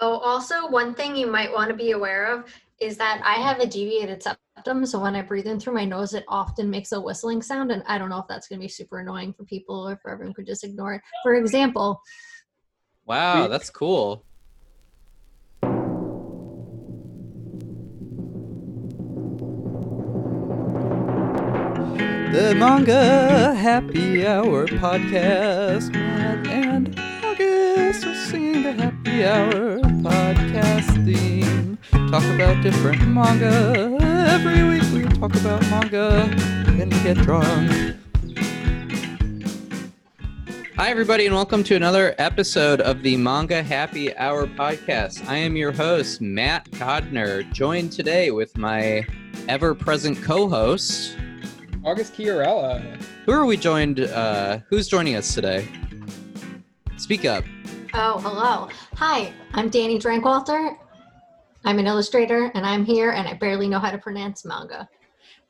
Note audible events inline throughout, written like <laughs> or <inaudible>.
Oh, also, one thing you might want to be aware of is that I have a deviated septum, so when I breathe in through my nose, it often makes a whistling sound, and I don't know if that's going to be super annoying for people or if everyone could just ignore it. For example, Wow, that's cool. The Manga Happy Hour podcast. Matt and August are singing the Happy Hour podcast theme. Talk about different manga. Every week we talk about manga and get drunk. Hi, everybody, and welcome to another episode of the Manga Happy Hour podcast. I am your host, Matt Codner, joined today with my ever present co host. August Chiarella. Who are we joined? Uh, who's joining us today? Speak up. Oh, hello. Hi, I'm Danie Drankwalter. I'm an illustrator, and I'm here, and I barely know how to pronounce manga.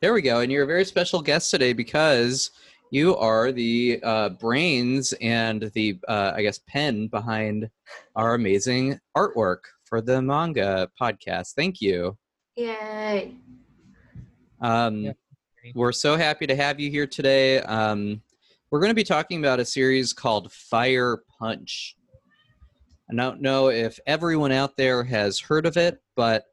There we go. And you're a very special guest today because you are the uh, brains and the, uh, I guess, pen behind our amazing artwork for the manga podcast. Thank you. Yay. Um, Yeah. We're so happy to have you here today. Um, we're going to be talking about a series called Fire Punch. I don't know if everyone out there has heard of it, but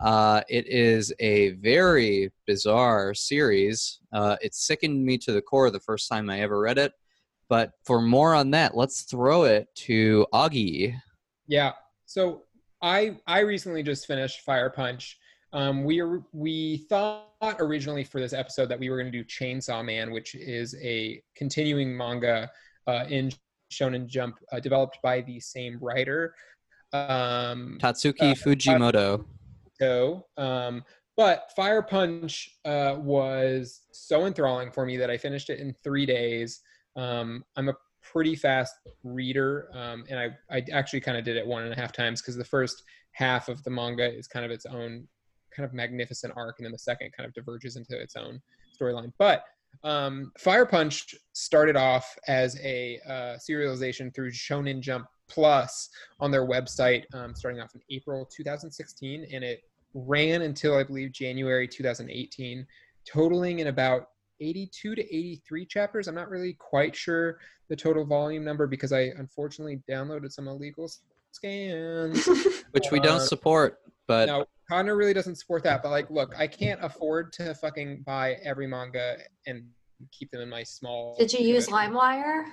uh, it is a very bizarre series. Uh, it sickened me to the core the first time I ever read it. But for more on that, let's throw it to Augie. Yeah. So I I recently just finished Fire Punch. Um, we are, we thought originally for this episode that we were going to do Chainsaw Man, which is a continuing manga uh, in Shonen Jump, uh, developed by the same writer. Um, Tatsuki Uh, Fujimoto. So, um, but Fire Punch uh, was so enthralling for me that I finished it in three days. Um, I'm a pretty fast reader, um, and I, I actually kind of did it one and a half times because the first half of the manga is kind of its own kind of magnificent arc, and then the second kind of diverges into its own storyline. But um, Fire Punch started off as a uh, serialization through Shonen Jump Plus on their website, um, starting off in April 2016, and it ran until I believe January 2018, totaling in about 82 to 83 chapters. I'm not really quite sure the total volume number because I unfortunately downloaded some illegal scans. <laughs> which we don't uh, support, but No, Connor really doesn't support that. But like, look, I can't afford to fucking buy every manga and keep them in my small. Did you use. LimeWire?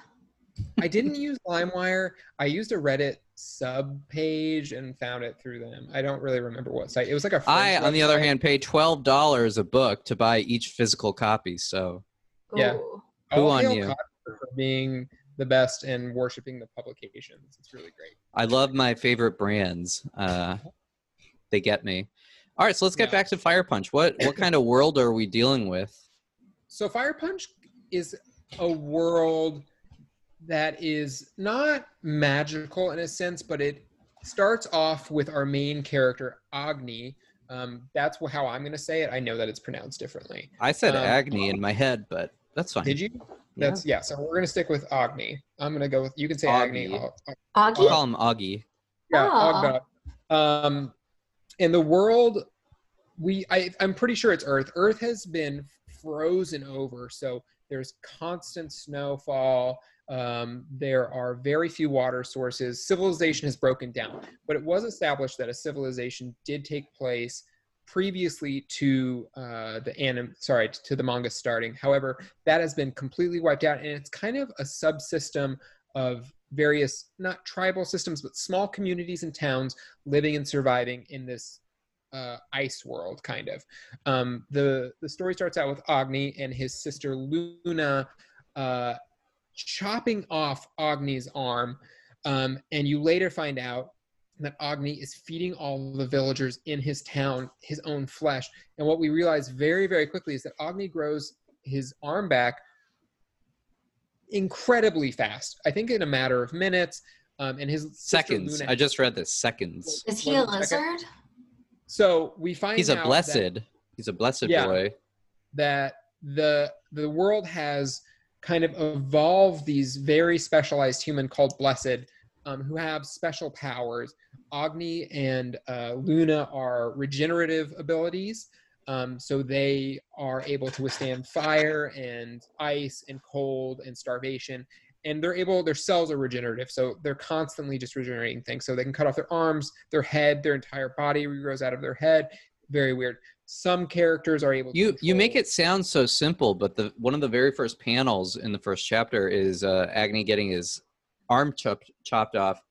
I didn't use LimeWire. I used a Reddit sub page and found it through them. I don't really remember what site. It was like a. I, French on the other website. hand, pay twelve dollars a book to buy each physical copy. So Yeah. Who I'll on you? For being the best and worshiping the publications. It's really great. I love my favorite brands. Uh, <laughs> they get me. All right, so let's get Yeah. back to Fire Punch. What what kind of world are we dealing with? So Fire Punch is a world that is not magical in a sense, but it starts off with our main character Agni. Um, that's how I'm going to say it. I know that it's pronounced differently. I said Um, Agni in my head, but that's fine. Did you? That's yeah. So we're going to stick with Agni. I'm going to go with. You can say Agni. Agni. I'll- I'll- I'll Augie? call him Augie. yeah, Aw. Ogdog. Um, in the world, we I, I'm pretty sure it's Earth. Earth has been frozen over, so there's constant snowfall. Um, there are very few water sources. Civilization has broken down, but it was established that a civilization did take place previously to uh, the anim sorry to the manga starting. However, that has been completely wiped out, and it's kind of a subsystem of various not tribal systems but small communities and towns living and surviving in this uh, ice world kind of. Um, the the story starts out with agni and his sister luna uh, chopping off agni's arm um, and you later find out that agni is feeding all the villagers in his town his own flesh. And what we realize very very quickly is that agni grows his arm back incredibly fast. I think in a matter of minutes. Um, and his Seconds. Luna- I just read this. Seconds. Is he a lizard? So we find He's a out blessed. that, He's a blessed Yeah. boy. that the the world has kind of evolved these very specialized human called blessed, um, who have special powers. Agni and uh, Luna are regenerative abilities. Um, so they are able to withstand fire and ice and cold and starvation. And they're able, their cells are regenerative. So they're constantly just regenerating things. So they can cut off their arms, their head, their entire body regrows out of their head. Very weird. Some characters are able to. You you make it sound so simple, but the one of the very first panels in the first chapter is uh, Agni getting his arm chopped chopped off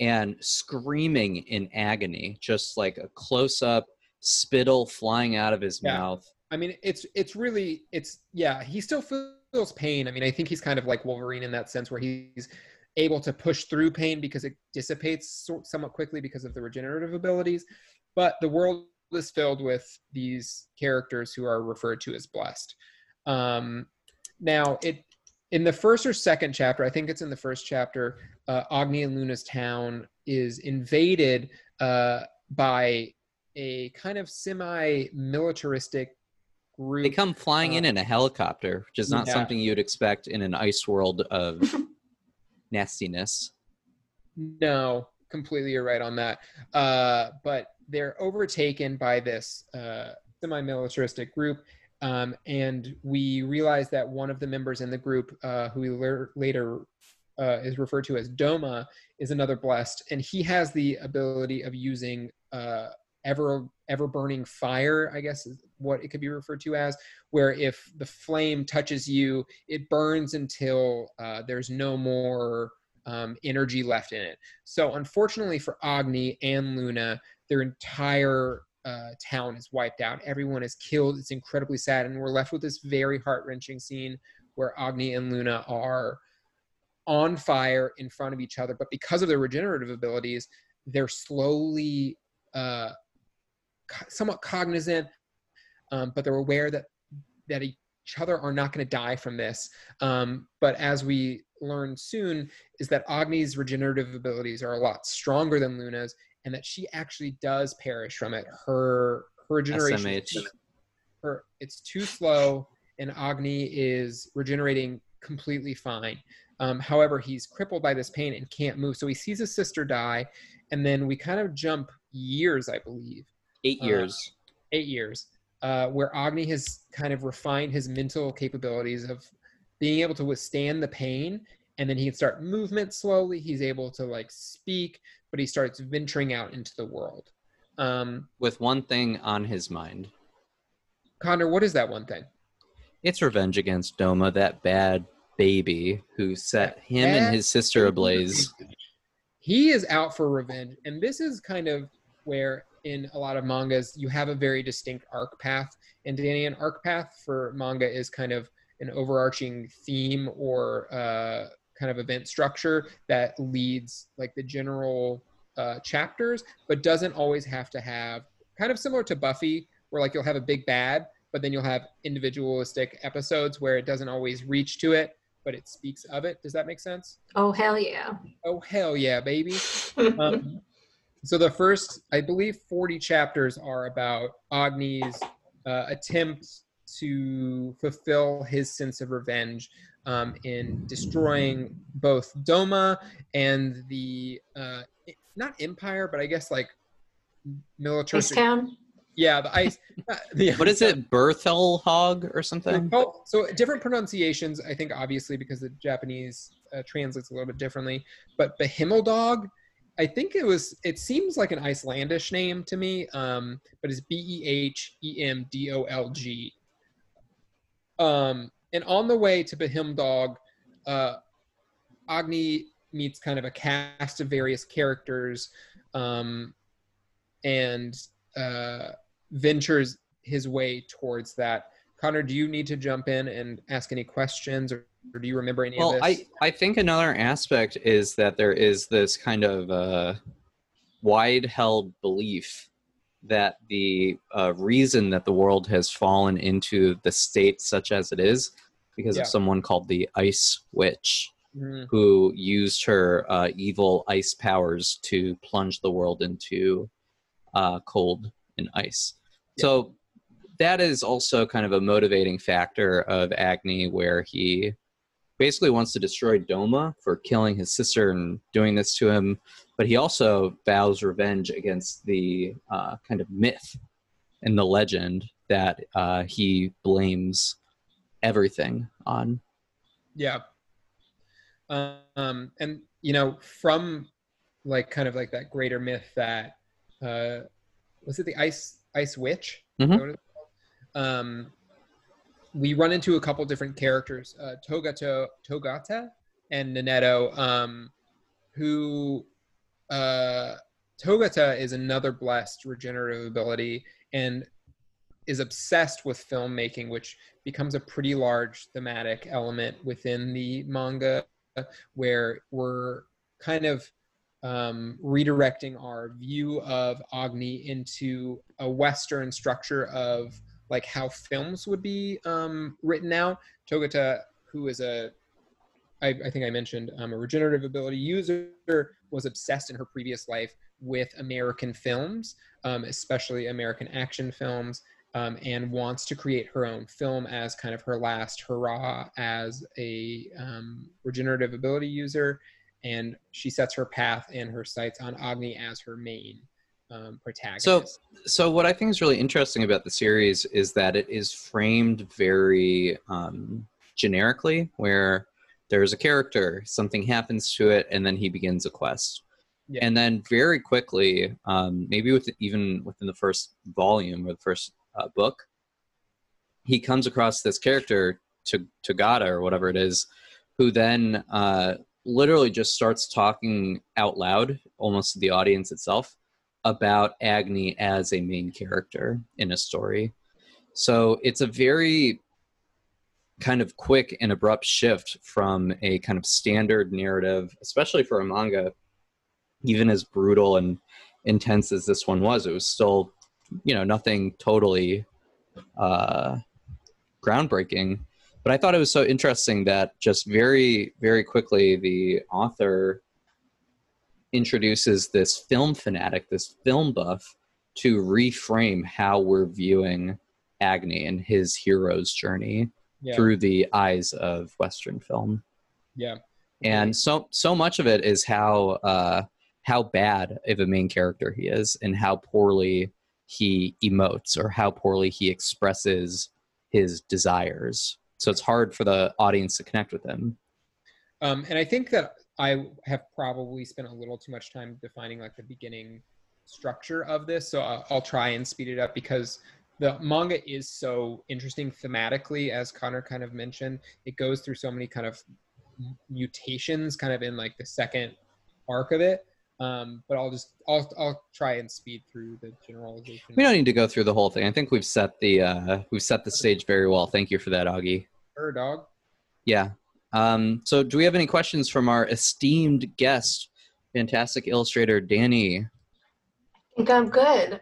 and screaming in agony, just like a close up spittle flying out of his Yeah. mouth. I mean, it's it's really it's yeah. He still feels pain. I mean, I think he's kind of like Wolverine in that sense, where he's able to push through pain because it dissipates so- somewhat quickly because of the regenerative abilities. But the world is filled with these characters who are referred to as blessed. Um, now, it in the first or second chapter, I think it's in the first chapter. Uh, Agni and Luna's town is invaded uh, by a kind of semi-militaristic group. They come flying in in a helicopter, which is not yeah. something you'd expect in an ice world of <laughs> nastiness. No, completely you're right on that. Uh, but they're overtaken by this uh, semi-militaristic group, um, and we realize that one of the members in the group, uh, who we lear- later uh, is referred to as Doma, is another blessed, and he has the ability of using uh, ever ever burning fire. I guess is what it could be referred to as, where if the flame touches you, it burns until uh, there's no more um, energy left in it. So unfortunately for Agni and Luna, their entire uh, town is wiped out. Everyone is killed. It's incredibly sad, and we're left with this very heart wrenching scene where Agni and Luna are on fire in front of each other. But because of their regenerative abilities, they're slowly uh, somewhat cognizant, um, but they're aware that that each other are not going to die from this. Um, but as we learn soon, is that Agni's regenerative abilities are a lot stronger than Luna's, and that she actually does perish from it. Her her regeneration, SMH. her it's too slow, and Agni is regenerating completely fine. Um, however, he's crippled by this pain and can't move. So he sees his sister die, and then we kind of jump years, I believe, Eight Uh, years. eight years, uh, where Agni has kind of refined his mental capabilities of being able to withstand the pain, and then he can start movement slowly. He's able to like speak, but he starts venturing out into the world. Um, with one thing on his mind. Connor, what is that one thing? It's revenge against Doma, that bad baby who set him and his sister ablaze. He is out for revenge, and this is kind of where in a lot of mangas you have a very distinct arc path. And Danie, an arc path for manga is kind of an overarching theme or uh, kind of event structure that leads like the general uh, chapters, but doesn't always have to have kind of similar to Buffy, where like you'll have a big bad, but then you'll have individualistic episodes where it doesn't always reach to it, but it speaks of it. Does that make sense? Oh hell yeah. Oh hell yeah, baby! <laughs> Um, so the first, I believe, forty chapters are about Agni's uh, attempt to fulfill his sense of revenge um, in destroying both Doma and the uh, not empire, but I guess like military. Ice Town. Yeah, the ice. uh, <laughs> the- What is it? Berthel Hog or something? Oh, so different pronunciations, I think, obviously, because the Japanese uh, translates a little bit differently. But Behemoldog, I think it was, it seems like an Icelandish name to me, um, but it's B E H E M D O L G. Um, and on the way to Behemoldog, uh, Agni meets kind of a cast of various characters um, and uh, ventures his way towards that. Connor, do you need to jump in and ask any questions, or, or do you remember any Well, of this? I, I think another aspect is that there is this kind of uh, wide held belief that the uh, reason that the world has fallen into the state such as it is because Yeah. of someone called the Ice Witch, Mhm. who used her uh, evil ice powers to plunge the world into uh, cold and ice. Yeah. So that is also kind of a motivating factor of Agni, where he basically wants to destroy Doma for killing his sister and doing this to him. but he also vows revenge against the uh, kind of myth and the legend that uh, he blames everything on. Yeah. Um, and you know, from like kind of like that greater myth that uh, was it the ice ice witch? Mhm. Um, we run into a couple different characters, uh, Togato, Togata and Nanetto, um, who uh, Togata is another blessed regenerative ability and is obsessed with filmmaking, which becomes a pretty large thematic element within the manga, where we're kind of um, redirecting our view of Agni into a Western structure of like how films would be um, written out. Togata, who is a I, I think I mentioned um, a regenerative ability user, was obsessed in her previous life with American films, um, especially American action films, um, and wants to create her own film as kind of her last hurrah as a um, regenerative ability user. And she sets her path and her sights on Agni as her main um, protagonist. So, so what I think is really interesting about the series is that it is framed very um, generically, where there's a character, something happens to it, and then he begins a quest. Yeah. And then very quickly, um, maybe with even within the first volume or the first uh, book, he comes across this character, to Togata or whatever it is, who then uh, literally just starts talking out loud, almost to the audience itself, about Agni as a main character in a story. So it's a very kind of quick and abrupt shift from a kind of standard narrative, especially for a manga, even as brutal and intense as this one was. It was still, you know, nothing totally uh, groundbreaking. But I thought it was so interesting that just very, very quickly the author introduces this film fanatic, this film buff, to reframe how we're viewing Agni and his hero's journey yeah, through the eyes of Western film. yeah, And so so much of it is how uh, how bad of a main character he is, and how poorly he emotes, or how poorly he expresses his desires. So it's hard for the audience to connect with him. Um, and I think that I have probably spent a little too much time defining like the beginning structure of this. So I'll, I'll try and speed it up because the manga is so interesting thematically, as Connor kind of mentioned. It goes through so many kind of mutations, kind of in like the second arc of it. Um, but I'll just I'll I'll try and speed through the generalization. We don't need to go through the whole thing. I think we've set the uh, we've set the stage very well. Thank you for that, Augie. Sure, dog. Yeah. Um, so, do we have any questions from our esteemed guest, fantastic illustrator Danie? I think I'm good.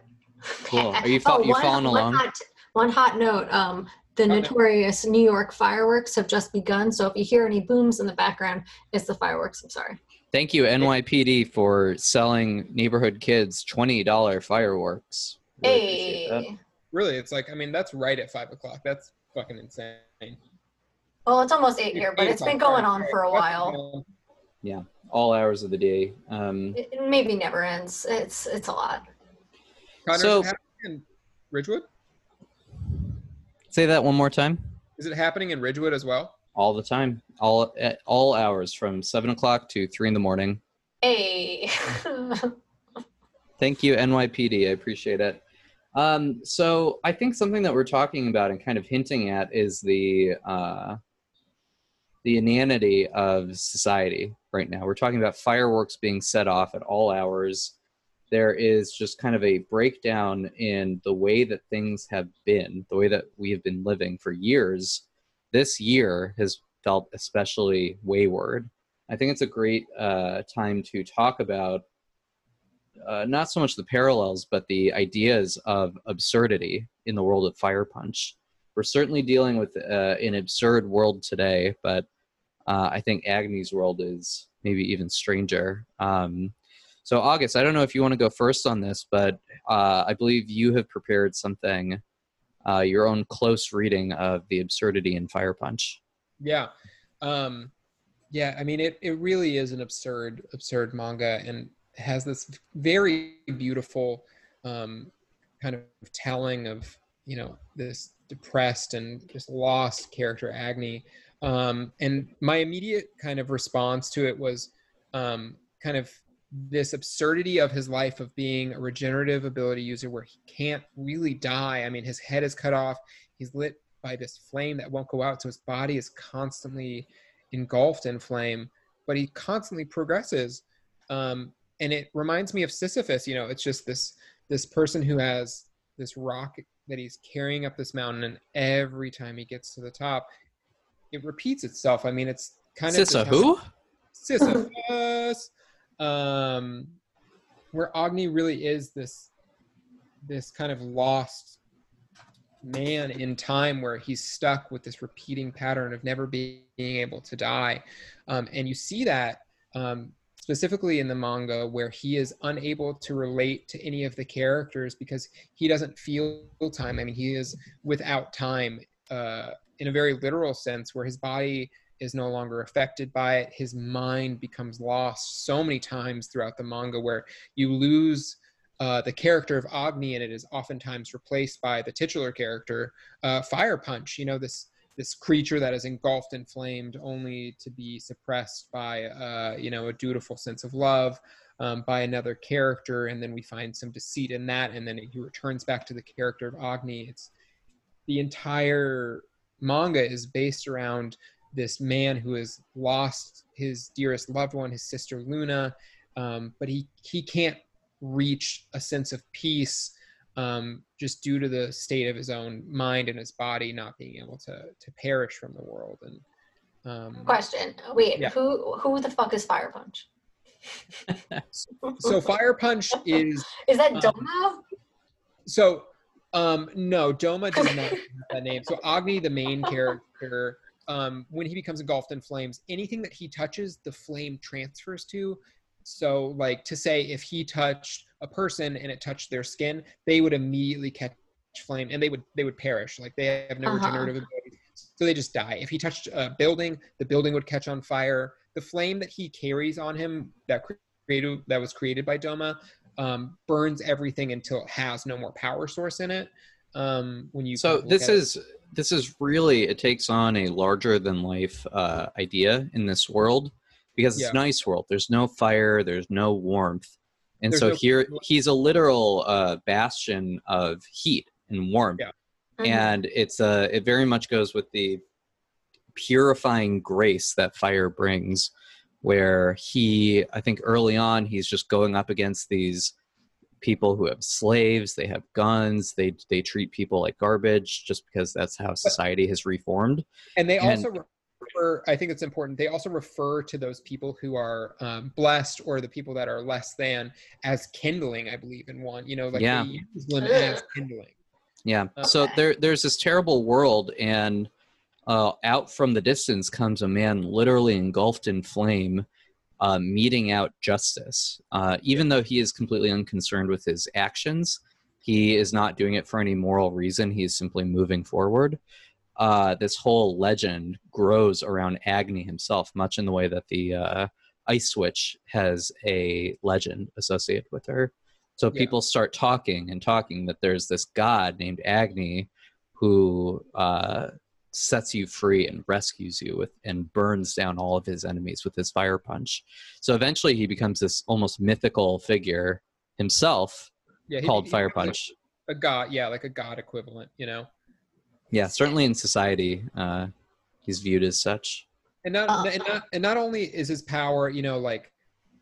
Cool. Are you <laughs> fo- you one- following one along? Hot, one hot note. Um, the Okay. notorious New York fireworks have just begun. So if you hear any booms in the background, it's the fireworks. I'm sorry. Thank you, NYPD, for selling neighborhood kids twenty dollar fireworks. Really. Hey. Really, it's like I mean that's right at five o'clock. That's fucking insane. Well, it's almost eight here, but Eight it's been going on for a while. Yeah, All hours of the day. Um, It, it maybe never ends. It's it's a lot. Connor, So- is it happening in Ridgewood? say that one more time. Is it happening in Ridgewood as well? All the time, all at all hours, from seven o'clock to three in the morning. Hey. <laughs> Thank you, NYPD. I appreciate it. Um, so I think something that we're talking about and kind of hinting at is the uh, the inanity of society right now. We're talking about fireworks being set off at all hours. There is just kind of a breakdown in the way that things have been, the way that we have been living for years. This year has felt especially wayward. I think it's a great uh, time to talk about uh, not so much the parallels, but the ideas of absurdity in the world of Fire Punch. We're certainly dealing with uh, an absurd world today, but uh, I think Agni's world is maybe even stranger. Um, so, August, I don't know if you want to go first on this, but uh, I believe you have prepared something, uh, your own close reading of the absurdity in Fire Punch. Yeah. Um, yeah, I mean, it, it really is an absurd, absurd manga. And has this very beautiful um, kind of telling of you know this depressed and just lost character Agni. Um, and my immediate kind of response to it was um, kind of this absurdity of his life of being a regenerative ability user where he can't really die. I mean, his head is cut off. He's lit by this flame that won't go out. So his body is constantly engulfed in flame, but he constantly progresses. Um, and it reminds me of Sisyphus. You know, it's just this this person who has this rock that he's carrying up this mountain, and every time he gets to the top, it repeats itself. I mean, it's kind of Sissa who? Sisyphus, um, where Agni really is this this kind of lost man in time where he's stuck with this repeating pattern of never being able to die um, and you see that um, specifically in the manga where he is unable to relate to any of the characters because he doesn't feel time i mean he is without time uh, in a very literal sense where his body is no longer affected by it his mind becomes lost so many times throughout the manga where you lose uh, the character of Agni and it is oftentimes replaced by the titular character, uh, Fire Punch. You know this this creature that is engulfed and flamed, only to be suppressed by uh, you know a dutiful sense of love um, by another character, and then we find some deceit in that, and then he returns back to the character of Agni. It's the entire manga is based around this man who has lost his dearest loved one, his sister Luna, um, but he he can't reach a sense of peace um, just due to the state of his own mind and his body not being able to to perish from the world. And um, Question. Wait, Yeah. who who the fuck is Fire Punch? <laughs> so Fire Punch <laughs> is Is that um, Doma? so um no Doma does not <laughs> have that name. So Agni, the main character, um, when he becomes engulfed in flames, anything that he touches, the flame transfers to. So like to say if he touched a person and it touched their skin, they would immediately catch flame and they would they would perish. Like they have no Uh-huh. regenerative ability. So they just die. If he touched a building, the building would catch on fire. The flame that he carries on him that created that was created by Doma um, burns everything until it has no more power source in it. Um, when you So kind of look this at it. is this is really it takes on a larger than life uh, idea in this world because it's Yeah. an ice world. There's no fire. There's no warmth, and There's so no- here he's a literal uh, bastion of heat and warmth. Yeah. Mhm. and it's uh it very much goes with the purifying grace that fire brings where he i think early on he's just going up against these people who have slaves they have guns they they treat people like garbage just because that's how society has reformed and they and- also refer. I think it's important. They also refer to those people who are um, blessed or the people that are less than as kindling. I believe in one. You know, like Yeah. they use them as kindling. Yeah. So there, there's this terrible world, and uh, out from the distance comes a man literally engulfed in flame, uh, meting out justice. Uh, even though he is completely unconcerned with his actions, he is not doing it for any moral reason. He is simply moving forward. Uh, this whole legend grows around Agni himself, much in the way that the uh, Ice Witch has a legend associated with her. So Yeah. people start talking and talking that there's this god named Agni who uh, sets you free and rescues you with and burns down all of his enemies with his fire punch. So eventually he becomes this almost mythical figure himself Yeah, he- called he Fire Punch. A, a god, yeah, like a god equivalent. You know, Yeah, certainly in society, uh, he's viewed as such. and not Uh, and not and not only is his power, you know, like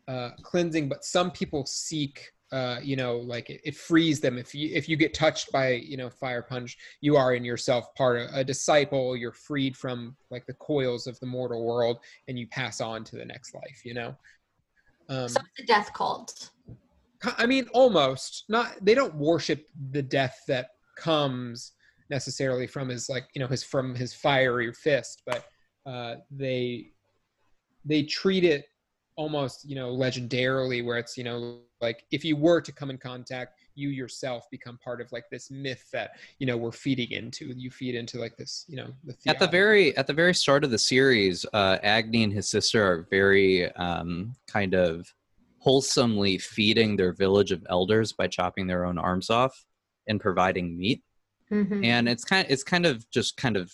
uh, cleansing, but some people seek. Uh, you know, like it, it frees them. If you if you get touched by you know fire punch, you are in yourself part of a disciple. You're freed from like the coils of the mortal world, and you pass on to the next life. You know. Um, So the death cult. I mean, almost. Not. They don't worship the death that comes necessarily from his like you know his from his fiery fist, but uh, they they treat it almost you know legendarily, where it's you know like if you were to come in contact, you yourself become part of like this myth that you know we're feeding into. You feed into like this you know the At the very at the very start of the series, uh, Agni and his sister are very um, kind of wholesomely feeding their village of elders by chopping their own arms off and providing meat. Mhm. And it's kind of, it's kind of just kind of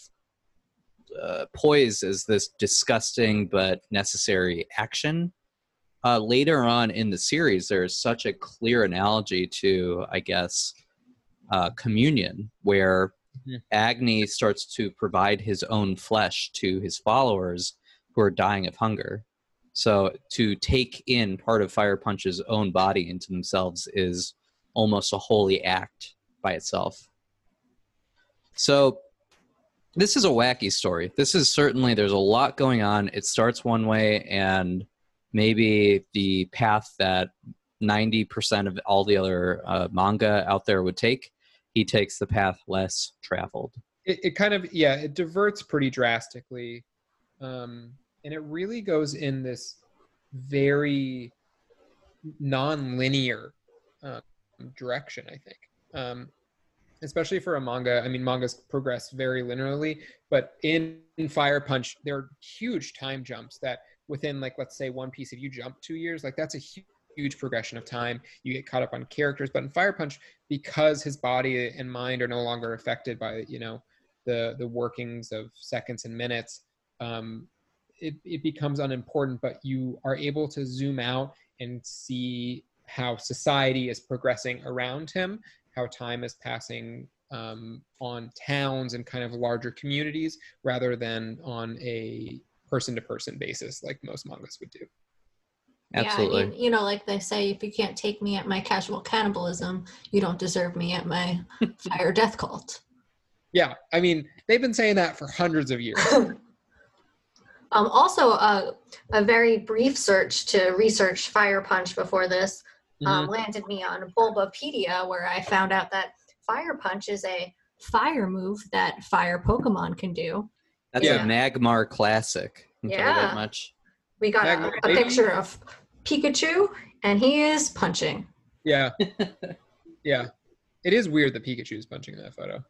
uh, poised as this disgusting but necessary action. Uh, later on in the series, there is such a clear analogy to, I guess, uh, communion, where Mhm. Agni starts to provide his own flesh to his followers who are dying of hunger. So to take in part of Fire Punch's own body into themselves is almost a holy act by itself. So this is a wacky story. This is certainly there's a lot going on. It starts one way and maybe the path that 90% of all the other uh, manga out there would take, he takes the path less traveled. it, it kind of yeah it diverts pretty drastically um, and it really goes in this very non-linear um, direction i think um, especially for a manga i mean mangas progress very linearly but in, in fire punch there are huge time jumps that within like let's say one piece if you jump two years like that's a huge progression of time. You get caught up on characters. But in fire punch because his body and mind are no longer affected by you know the the workings of seconds and minutes um, it, it becomes unimportant. But you are able to zoom out and see how society is progressing around him how time is passing um, on towns and kind of larger communities rather than on a person to person basis like most mangas would do Absolutely. Yeah, you, you know, like they say, if you can't take me at my casual cannibalism, you don't deserve me at my <laughs> fire death cult. yeah i mean they've been saying that for hundreds of years <laughs> um, also, a, a very brief search to research Fire Punch before this um, landed me on Bulbapedia, where I found out that Fire Punch is a fire move that fire Pokemon can do. That's Yeah. a Magmar classic. I'll tell you Yeah. that much. We got a, Magmar a baby. picture of Pikachu, and he is punching. yeah <laughs> yeah it is weird that pikachu is punching in that photo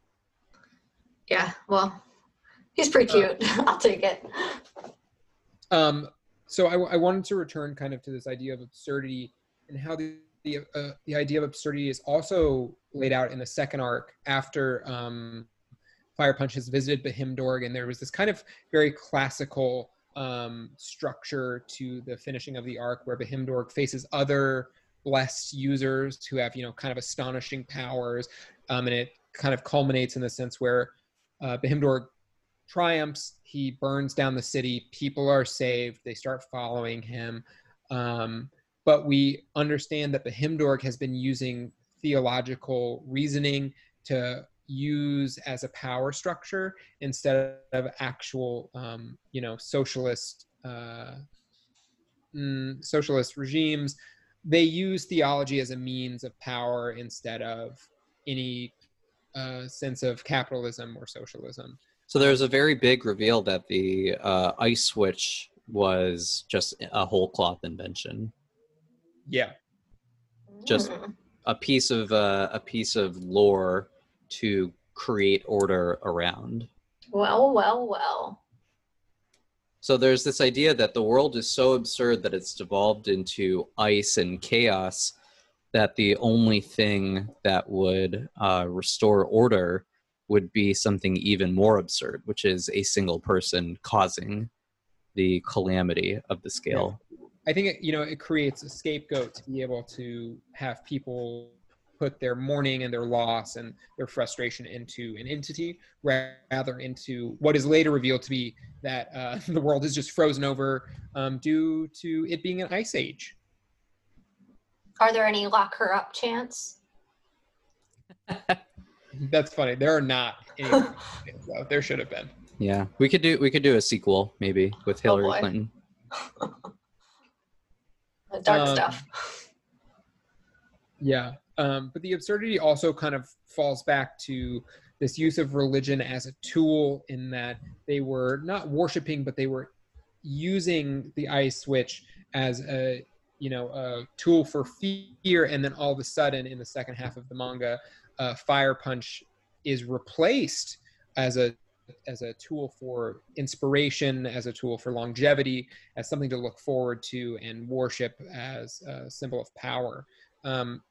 Yeah, well, he's pretty Uh, cute. <laughs> I'll take it. Um, so I, I wanted to return kind of to this idea of absurdity and how the the, uh, the idea of absurdity is also laid out in the second arc after um, Fire Punch has visited Behemdorg, and there was this kind of very classical um, structure to the finishing of the arc, where Behemdorg faces other blessed users who have you know kind of astonishing powers, um, and it kind of culminates in the sense where uh, Behemdorg triumphs. He burns down the city. People are saved. They start following him. Um, but we understand that the Himdorg has been using theological reasoning to use as a power structure instead of actual, um, you know, socialist uh, mm, socialist regimes. They use theology as a means of power instead of any uh, sense of capitalism or socialism. So there's a very big reveal that the uh, Ice Witch was just a whole cloth invention, Yeah. Just- Mm. a piece of uh, a piece of lore to create order around. well, well, well. So there's this idea that the world is so absurd that it's devolved into ice and chaos that the only thing that would uh, restore order would be something even more absurd, which is a single person causing the calamity of the scale. I think it, you know it creates a scapegoat to be able to have people put their mourning and their loss and their frustration into an entity rather into what is later revealed to be that uh, <laughs> the world is just frozen over um, due to it being an ice age. Are there any lock her up chants? <laughs> That's funny. There are not any. <laughs> though. There should have been. Yeah, we could do we could do a sequel maybe with Hillary boy. Clinton. Dark Um, stuff. Yeah. Um, but the absurdity also kind of falls back to this use of religion as a tool in that they were not worshiping, but they were using the Ice Witch as a you know a tool for fear and then all of a sudden in the second half of the manga uh, fire punch is replaced as a as a tool for inspiration, as a tool for longevity, as something to look forward to, and worship as a symbol of power. Um,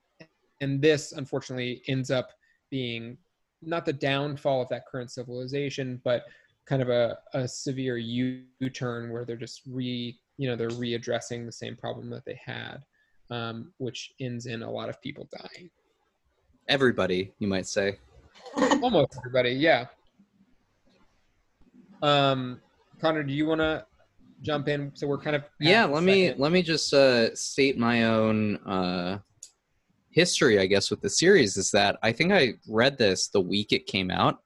and this, unfortunately, ends up being not the downfall of that current civilization, but kind of a, a severe U-turn where they're just re, you know, they're readdressing the same problem that they had, um, which ends in a lot of people dying. Everybody, you might say. <laughs> Almost everybody, yeah. Um, Connor, do you want to jump in? So we're kind of yeah. Let me let me just uh, state my own uh, history, I guess, with the series. Is that I think I read this the week it came out.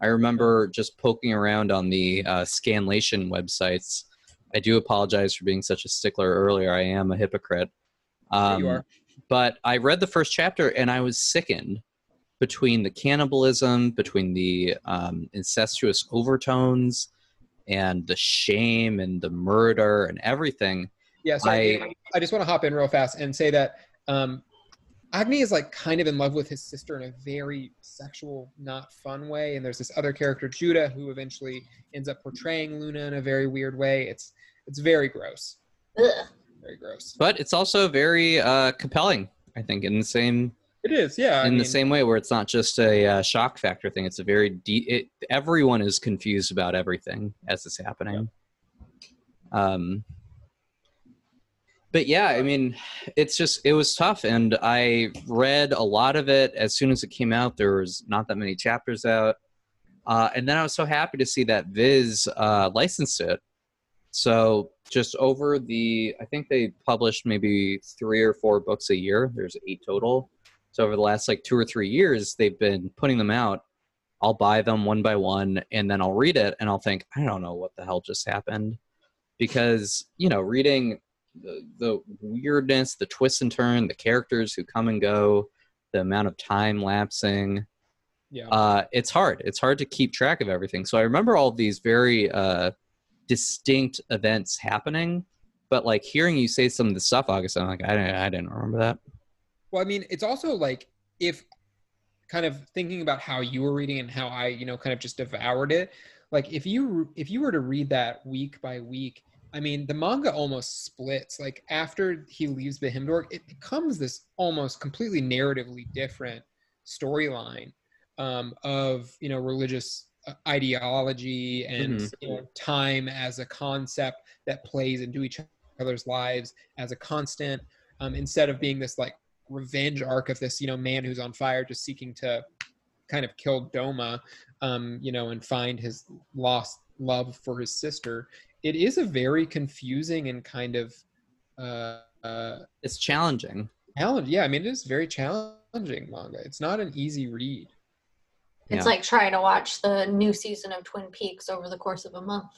I remember just poking around on the uh, Scanlation websites. I do apologize for being such a stickler earlier. I am a hypocrite. Um, you are. But I read the first chapter and I was sickened between the cannibalism, between the um, incestuous overtones, and the shame and the murder and everything. Yeah, so I- I, I just want to hop in real fast and say that um, Agni is like kind of in love with his sister in a very sexual, not fun way. And there's this other character, Judah, who eventually ends up portraying Luna in a very weird way. It's it's very gross, Ugh. very gross. But it's also very uh, compelling, I think, in the same It is, yeah. I in mean, the same way where it's not just a uh, shock factor thing. It's a very de- it, everyone is confused about everything as it's happening. Um, but yeah, I mean, it's just it was tough, and I read a lot of it as soon as it came out. There was not that many chapters out, uh, and then I was so happy to see that Viz uh, licensed it. So just over the, I think they published maybe three or four books a year. There's eight total. So over the last like two or three years, they've been putting them out. I'll buy them one by one, and then I'll read it, and I'll think, I don't know what the hell just happened, because you know, reading the, the weirdness, the twist and turn, the characters who come and go, the amount of time lapsing, yeah. uh, it's hard. It's hard to keep track of everything. So I remember all these very uh, distinct events happening, but like hearing you say some of the stuff, August, I'm like, I didn't, I didn't remember that. Well, I mean, it's also like if kind of thinking about how you were reading and how I, you know, kind of just devoured it. Like if you if you were to read that week by week, I mean, the manga almost splits. Like after he leaves Behemdorg, it becomes this almost completely narratively different storyline um, of you know religious uh, ideology and Mhm. you know, time as a concept that plays into each other's lives as a constant um, instead of being this like revenge arc of this you know man who's on fire just seeking to kind of kill Doma, um, you know, and find his lost love for his sister. It is a very confusing and kind of uh, uh, It's challenging. challenge. Yeah, I mean, it is very challenging manga. It's not an easy read. It's Yeah. like trying to watch the new season of Twin Peaks over the course of a month.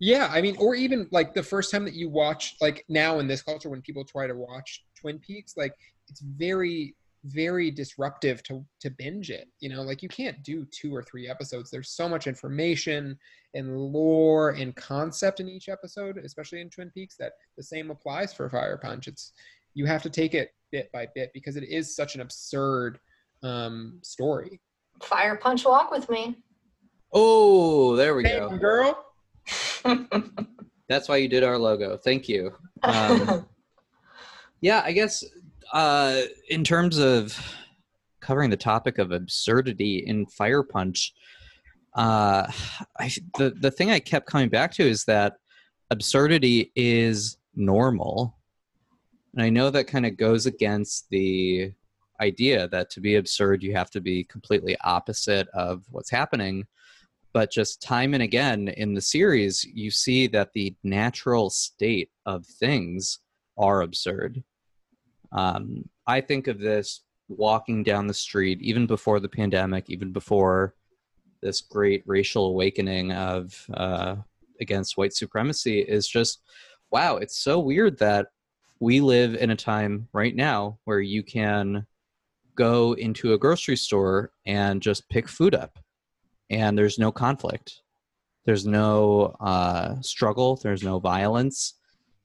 Yeah, I mean, or even like the first time that you watch, like now in this culture, when people try to watch Twin Peaks, like it's very, very disruptive to to binge it. You know, like you can't do two or three episodes. There's so much information and lore and concept in each episode, especially in Twin Peaks, that the same applies for Fire Punch. It's you have to take it bit by bit because it is such an absurd um, story. Fire Punch Walk with me. Oh, there we Hey, go. girl. That's why you did our logo. Thank you. Um, <laughs> yeah, I guess uh, in terms of covering the topic of absurdity in Fire Punch, uh, I, the the thing I kept coming back to is that absurdity is normal, and I know that kind of goes against the idea that to be absurd you have to be completely opposite of what's happening. But just time and again in the series you see that the natural state of things are absurd um, i think of this walking down the street even before the pandemic even before this great racial awakening of uh, against white supremacy is just wow it's so weird that we live in a time right now where you can go into a grocery store and just pick food up and there's no conflict. There's no uh, struggle. There's no violence.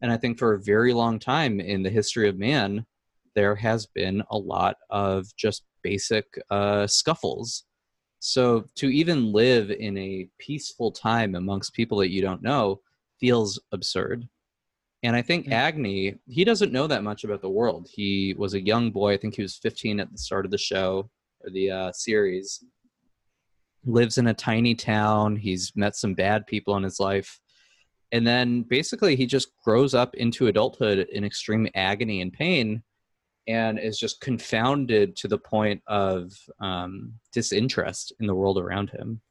And i think for a very long time in the history of man there has been a lot of just basic uh, scuffles So to even live in a peaceful time amongst people that you don't know feels absurd. And I think Mm. Agni, he doesn't know that much about the world. He was a young boy. I think he was 15 at the start of the show or the uh, series. Lives in a tiny town. He's met some bad people in his life. And then basically he just grows up into adulthood in extreme agony and pain and is just confounded to the point of um, disinterest in the world around him.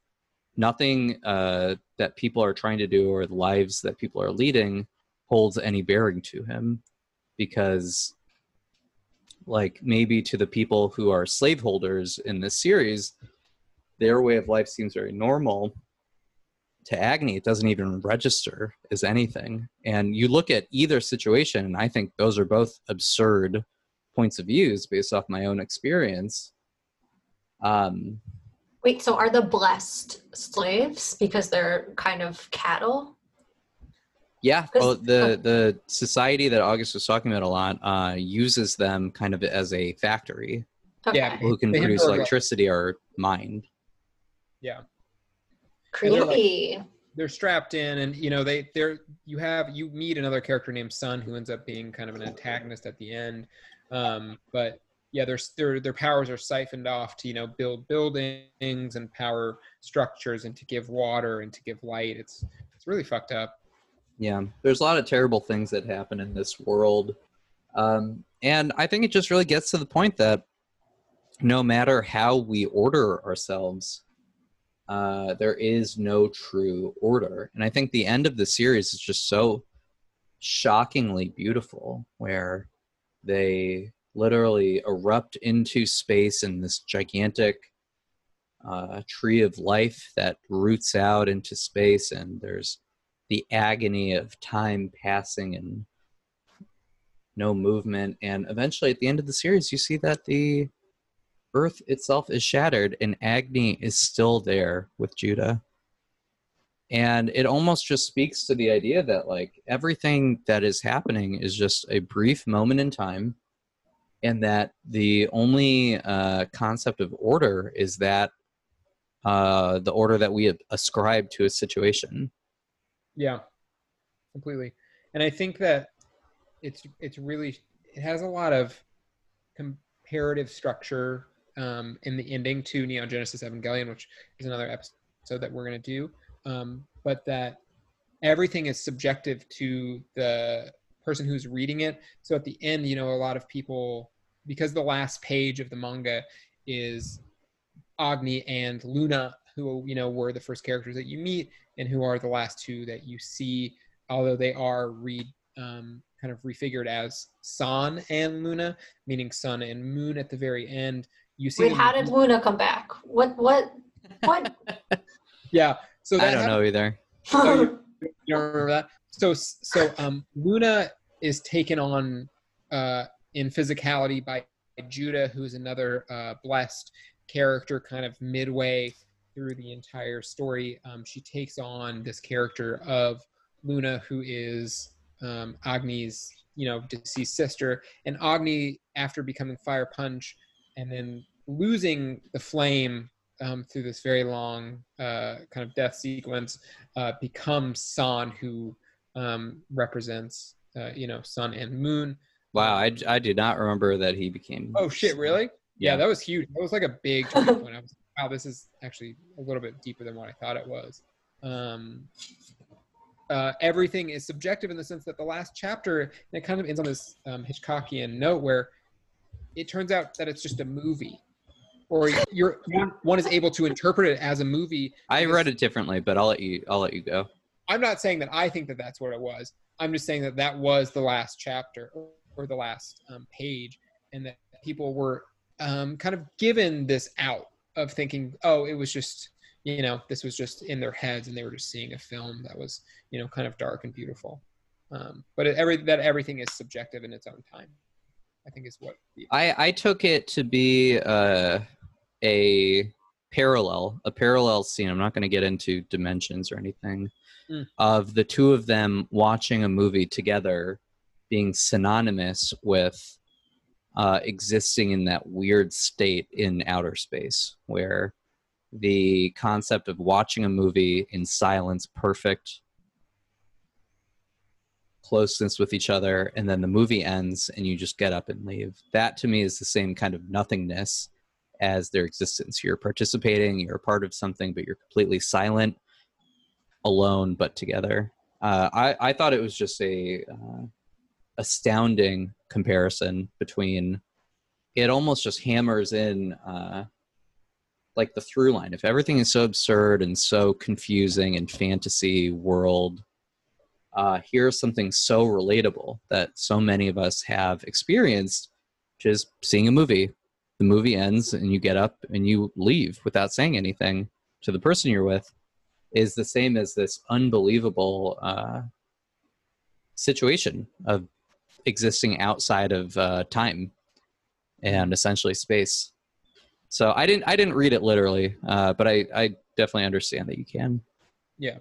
Nothing uh, that people are trying to do or the lives that people are leading holds any bearing to him because like maybe to the people who are slaveholders in this series their way of life seems very normal to agni it doesn't even register as anything and you look at either situation and i think those are both absurd points of views based off my own experience um Wait, so are the blessed slaves because they're kind of cattle? Yeah, well, the the society that August was talking about a lot uh, uses them kind of as a factory. Okay. Yeah. People who can They produce more of a- electricity are mined. Yeah. Creepy. they're strapped in and you know they they're you have you meet another character named sun who ends up being kind of an antagonist at the end um but yeah their their their powers are siphoned off to you know build buildings and power structures and to give water and to give light. It's it's really fucked up. Yeah, there's a lot of terrible things that happen in this world, um, and I think it just really gets to the point that no matter how we order ourselves, uh, there is no true order. And I think the end of the series is just so shockingly beautiful, where they literally erupt into space in this gigantic uh, tree of life that roots out into space, and there's the agony of time passing and no movement. And eventually, at the end of the series, you see that the earth itself is shattered and Agni is still there with Judah. And it almost just speaks to the idea that, like, everything that is happening is just a brief moment in time, and that the only uh, concept of order is that uh, the order that we ascribe to a situation. Yeah, completely. And I think that it's it's really it has a lot of comparative structure um, in the ending to Neon Genesis Evangelion, which is another episode that we're going to do. Um, but that everything is subjective to the person who's reading it. So at the end, you know, a lot of people because the last page of the manga is Agni and Luna, who you know were the first characters that you meet and who are the last two that you see, although they are read um, kind of refigured as Sun and Luna, meaning sun and moon at the very end. You see, Wait, how did Luna come back? What? What? What? <laughs> yeah. So I don't happened- know either. <laughs> So you, you don't remember that? So so <laughs> um, Luna is taken on uh, in physicality by Judah, who's another uh, blessed character, kind of midway through the entire story. Um, she takes on this character of Luna, who is um, Agni's, you know, deceased sister, and Agni, after becoming Fire Punch, and then losing the flame um, through this very long uh, kind of death sequence, uh, becomes San, who um, represents, uh, you know, sun and moon. Wow, I, I did not remember that he became. Oh shit! Really? Yeah, Yeah. that was huge. That was like a big <laughs> turning point. I was wow, this is actually a little bit deeper than what I thought it was. Um, uh, everything is subjective in the sense that the last chapter and it kind of ends on this um, Hitchcockian note where it turns out that it's just a movie, or you're one, is able to interpret it as a movie. I read it differently, but I'll let you. I'll let you go. I'm not saying that I think that that's what it was. I'm just saying that that was the last chapter or the last um, page, and that people were um, kind of given this out of thinking, oh, it was just, you know, this was just in their heads, and they were just seeing a film that was, you know, kind of dark and beautiful. Um, but it, every that everything is subjective in its own time. I think is what. The, I I took it to be uh, a parallel, a parallel scene. I'm not going to get into dimensions or anything. Mm. Of the two of them watching a movie together, being synonymous with uh, existing in that weird state in outer space where the concept of watching a movie in silence, perfect closeness with each other, and then the movie ends and you just get up and leave. That to me is the same kind of nothingness as their existence. You're participating, you're a part of something, but you're completely silent, alone, but together. Uh, I, I thought it was just a uh, astounding comparison between it almost just hammers in uh, like the through line. If everything is so absurd and so confusing and fantasy world, uh, here's something so relatable that so many of us have experienced, which is seeing a movie. The movie ends and you get up and you leave without saying anything to the person you're with is the same as this unbelievable uh, situation of existing outside of uh, time and essentially space. So I didn't I didn't read it literally, uh, but I I definitely understand that you can. Yeah.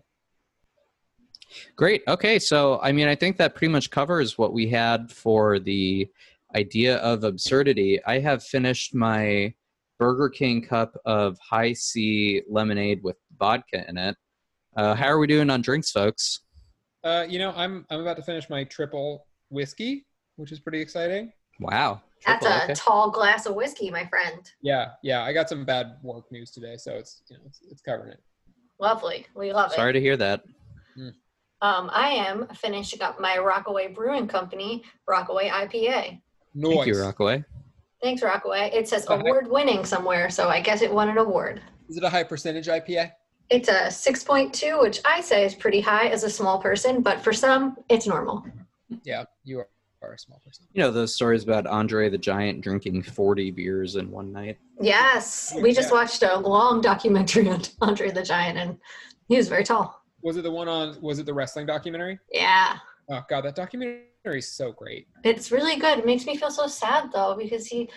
Great. Okay, so I mean I think that pretty much covers what we had for the idea of absurdity. I have finished my Burger King cup of Hi-C lemonade with vodka in it. Uh, how are we doing on drinks, folks? Uh, you know, I'm I'm about to finish my triple whiskey, which is pretty exciting. Wow. That's a okay. tall glass of whiskey, my friend. Yeah, yeah. I got some bad work news today, so it's you know it's, it's covering it. Lovely. We love it. Sorry to hear that. Um, I am finishing up my Rockaway Brewing Company Rockaway IPA. Noise. Thank you, Rockaway. Thanks, Rockaway. It says Okay. award winning somewhere, so I guess it won an award. Is it a high percentage IPA? It's a 6.2, which I say is pretty high as a small person, but for some, it's normal. Yeah, you are, are a small person. You know those stories about Andre the Giant drinking 40 beers in one night? Yes, we just Yeah. watched a long documentary on <laughs> Andre the Giant, and he was very tall. Was it the one on? Was it the wrestling documentary? Yeah, Oh god, that documentary is so great. it's really good. It makes me feel so sad though because he,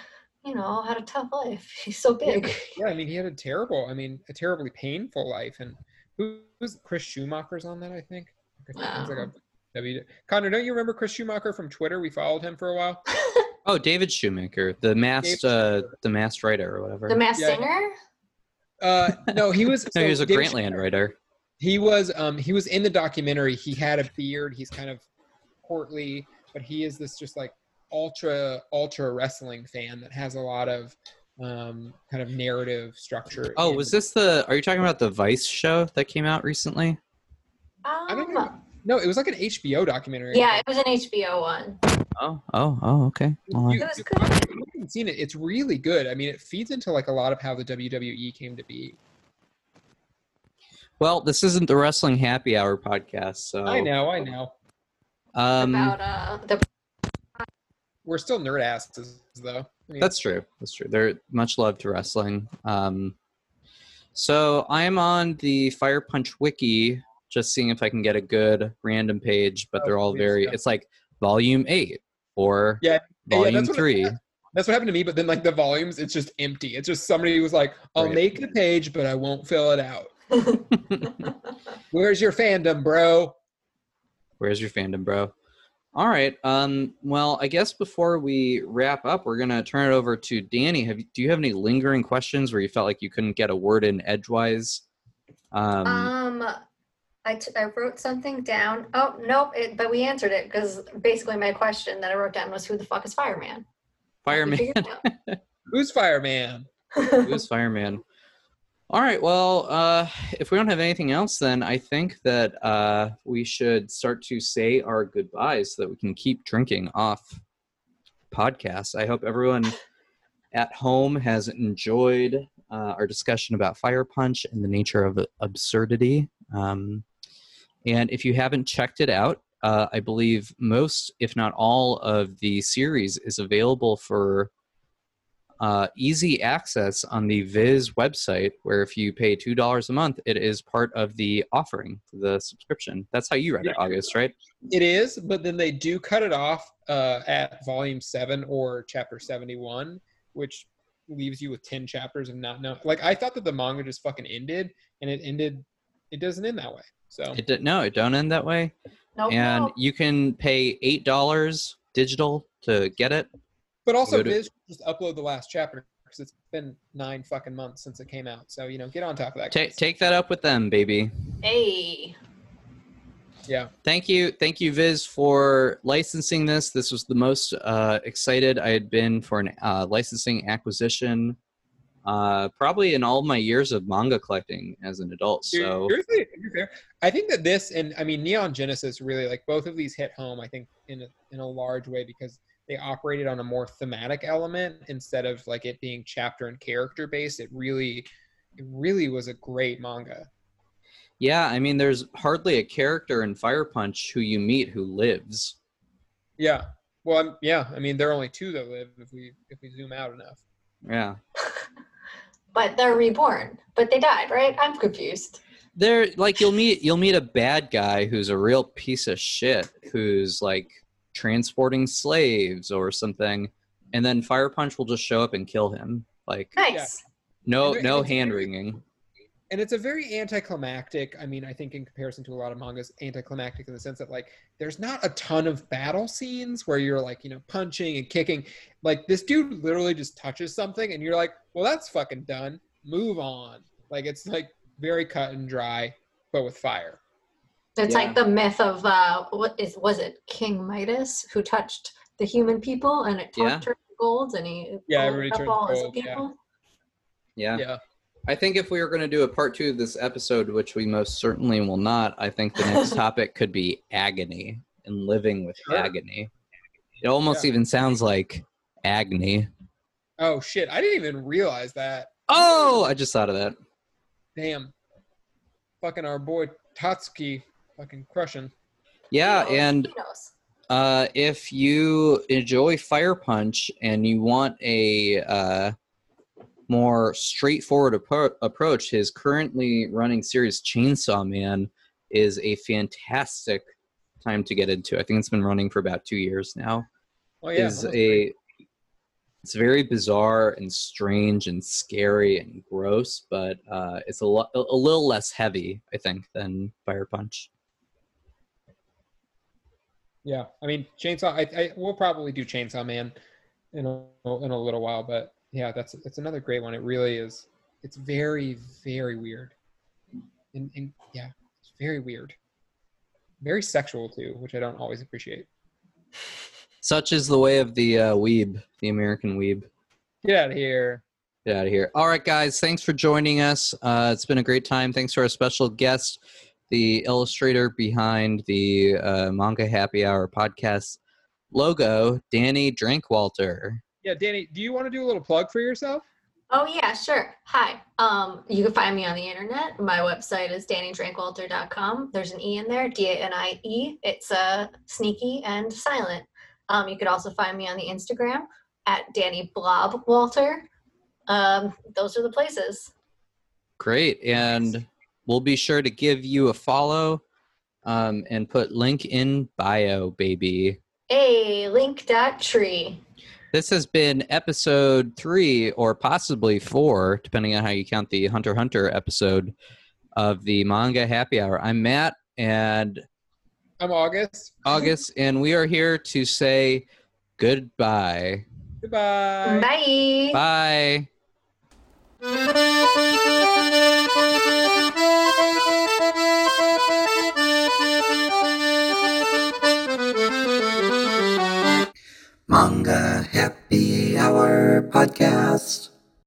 you know, had a tough life. <laughs> He's so big. Yeah, I mean, he had a terrible, I mean, a terribly painful life. And who was Chris Schumacher's on that? I think. He's like a W. Connor, don't you remember Chris Schumacher from Twitter? We followed him for a while. <laughs> Oh, David Shoemaker, the masked, uh, the masked writer or whatever. the Masked Yeah. Singer. Uh, no, he was. <laughs> no, he was a David Grantland writer. He was um he was in the documentary. He had a beard. He's kind of portly, but he is this just like ultra ultra wrestling fan that has a lot of um kind of narrative structure. Oh, in- was this the? Are you talking about the Vice show that came out recently? I don't Um, know. No, it was like an HBO documentary. yeah, it was an HBO one. Oh, oh, oh, okay. Well, You, It was you haven't seen it. It's really good. I mean, it feeds into like a lot of how the WWE came to be. well, this isn't the Wrestling Happy Hour podcast, so I know, I know. Um, about uh, the We're still nerd asses though. I mean, That's true. That's true. They're much love to wrestling. Um, so I'm on the Fire Punch wiki, just seeing if I can get a good random page, but Oh, they're all please, very. yeah. It's like volume eight or Yeah, yeah, volume that's what it- three. that's what happened to me. But then like the volumes, it's just empty. It's just somebody was like, "I'll Right. make the page, but I won't fill it out." <laughs> <laughs> Where's your fandom, bro? Where's your fandom, bro? All right. Um, well, I guess before we wrap up, we're gonna turn it over to Danie. Have you, do you have any lingering questions where you felt like you couldn't get a word in edgewise? Um, Um, I, t- I wrote something down. Oh nope, it, but we answered it because basically my question that I wrote down was who the fuck is Fireman? Fireman. <laughs> Who's fireman? <laughs> Who's fireman? All right. Well, uh, if we don't have anything else, then I think that uh, we should start to say our goodbyes so that we can keep drinking off podcasts. I hope everyone at home has enjoyed uh, our discussion about Fire Punch and the nature of absurdity. Um, and if you haven't checked it out, uh, I believe most, if not all, of the series is available for uh, easy access on the Viz website, where if you pay two dollars a month, it is part of the offering the subscription. That's how you read it, August, right? It is, but then they do cut it off uh, at volume seven or chapter seventy-one, which leaves you with ten chapters and not know. Like I thought that the manga just fucking ended, and it ended. It doesn't end that way. So It did, no, it don't end that way. nope, and nope. you can pay eight dollars digital to get it. But also, to- Viz just upload the last chapter because because it's been nine fucking months since it came out. So you know, get on top of that. Ta guys. take that up with them, baby. Hey. yeah. Thank you, thank you, Viz, for licensing this. This was the most uh, excited I had been for an uh, licensing acquisition, uh, probably in all my years of manga collecting as an adult. You're- So you're fair- you're fair. I think that this and I mean Neon Genesis really like both of these hit home. I think in a, in a large way because they operated on a more thematic element instead of like it being chapter and character based. It really, it really was a great manga. yeah, I mean, there's hardly a character in Fire Punch who you meet who lives. Yeah. Well, I'm, yeah. I mean, there are only two that live if we if we zoom out enough. Yeah. <laughs> But they're reborn. But they died, right? I'm confused. There, like you'll meet you'll meet a bad guy who's a real piece of shit who's like transporting slaves or something, and then Fire Punch will just show up and kill him. Like Nice. no And no it's hand very- wringing. and it's a very anticlimactic i mean i think in comparison to a lot of mangas anticlimactic in the sense that like there's not a ton of battle scenes where you're like you know punching and kicking like this dude literally just touches something and you're like well that's fucking done move on like it's like very cut and dry but with fire It's Yeah. like the myth of uh what is was it King Midas who touched the human people and it Yeah. turned to gold and he Yeah, gold everybody up turned all his gold, yeah. Yeah. yeah I think if we were going to do a part two of this episode, which we most certainly will not, I think the next <laughs> topic could be agony and living with Sure. agony. It almost Yeah. even sounds like agony. oh shit i didn't even realize that Oh, I just thought of that. damn fucking our boy tatsuki fucking crushing Yeah, He knows, and he knows. uh, if you enjoy Fire Punch and you want a uh, more straightforward appro- approach, his currently running series Chainsaw Man is a fantastic time to get into. I think it's been running for about two years now. oh yeah is almost three. a it's very bizarre and strange and scary and gross, but uh, it's a, lo- a little less heavy, I think, than Fire Punch. Yeah, I mean Chainsaw. I, I we'll probably do Chainsaw Man in a in a little while, but yeah, that's it's another great one. It really is. It's very very weird, and, and yeah, it's very weird, very sexual too, which I don't always appreciate. Such is the way of the uh, weeb, the American weeb. Get out of here. Get out of here. All right, guys. Thanks for joining us. Uh, it's been a great time. Thanks to our special guest, the illustrator behind the uh, Manga Happy Hour podcast logo, Danie Drankwalter. Yeah, Danie, do you want to do a little plug for yourself? Oh yeah, sure. Hi. Um, you can find me on the internet. My website is daniedrankwalter.com. There's an E in there, D-A-N-I-E. It's uh, sneaky and silent. Um, you could also find me on the Instagram at Danie Blob Walter. Um, those are the places. Great. And we'll be sure to give you a follow um, and put link in bio, baby. A link dot tree. This has been episode three or possibly four, depending on how you count the Hunter Hunter episode of the Manga Happy Hour. I'm Matt and I'm August. August, and we are here to say goodbye. Goodbye. Bye. Bye. Manga Happy Hour Podcast.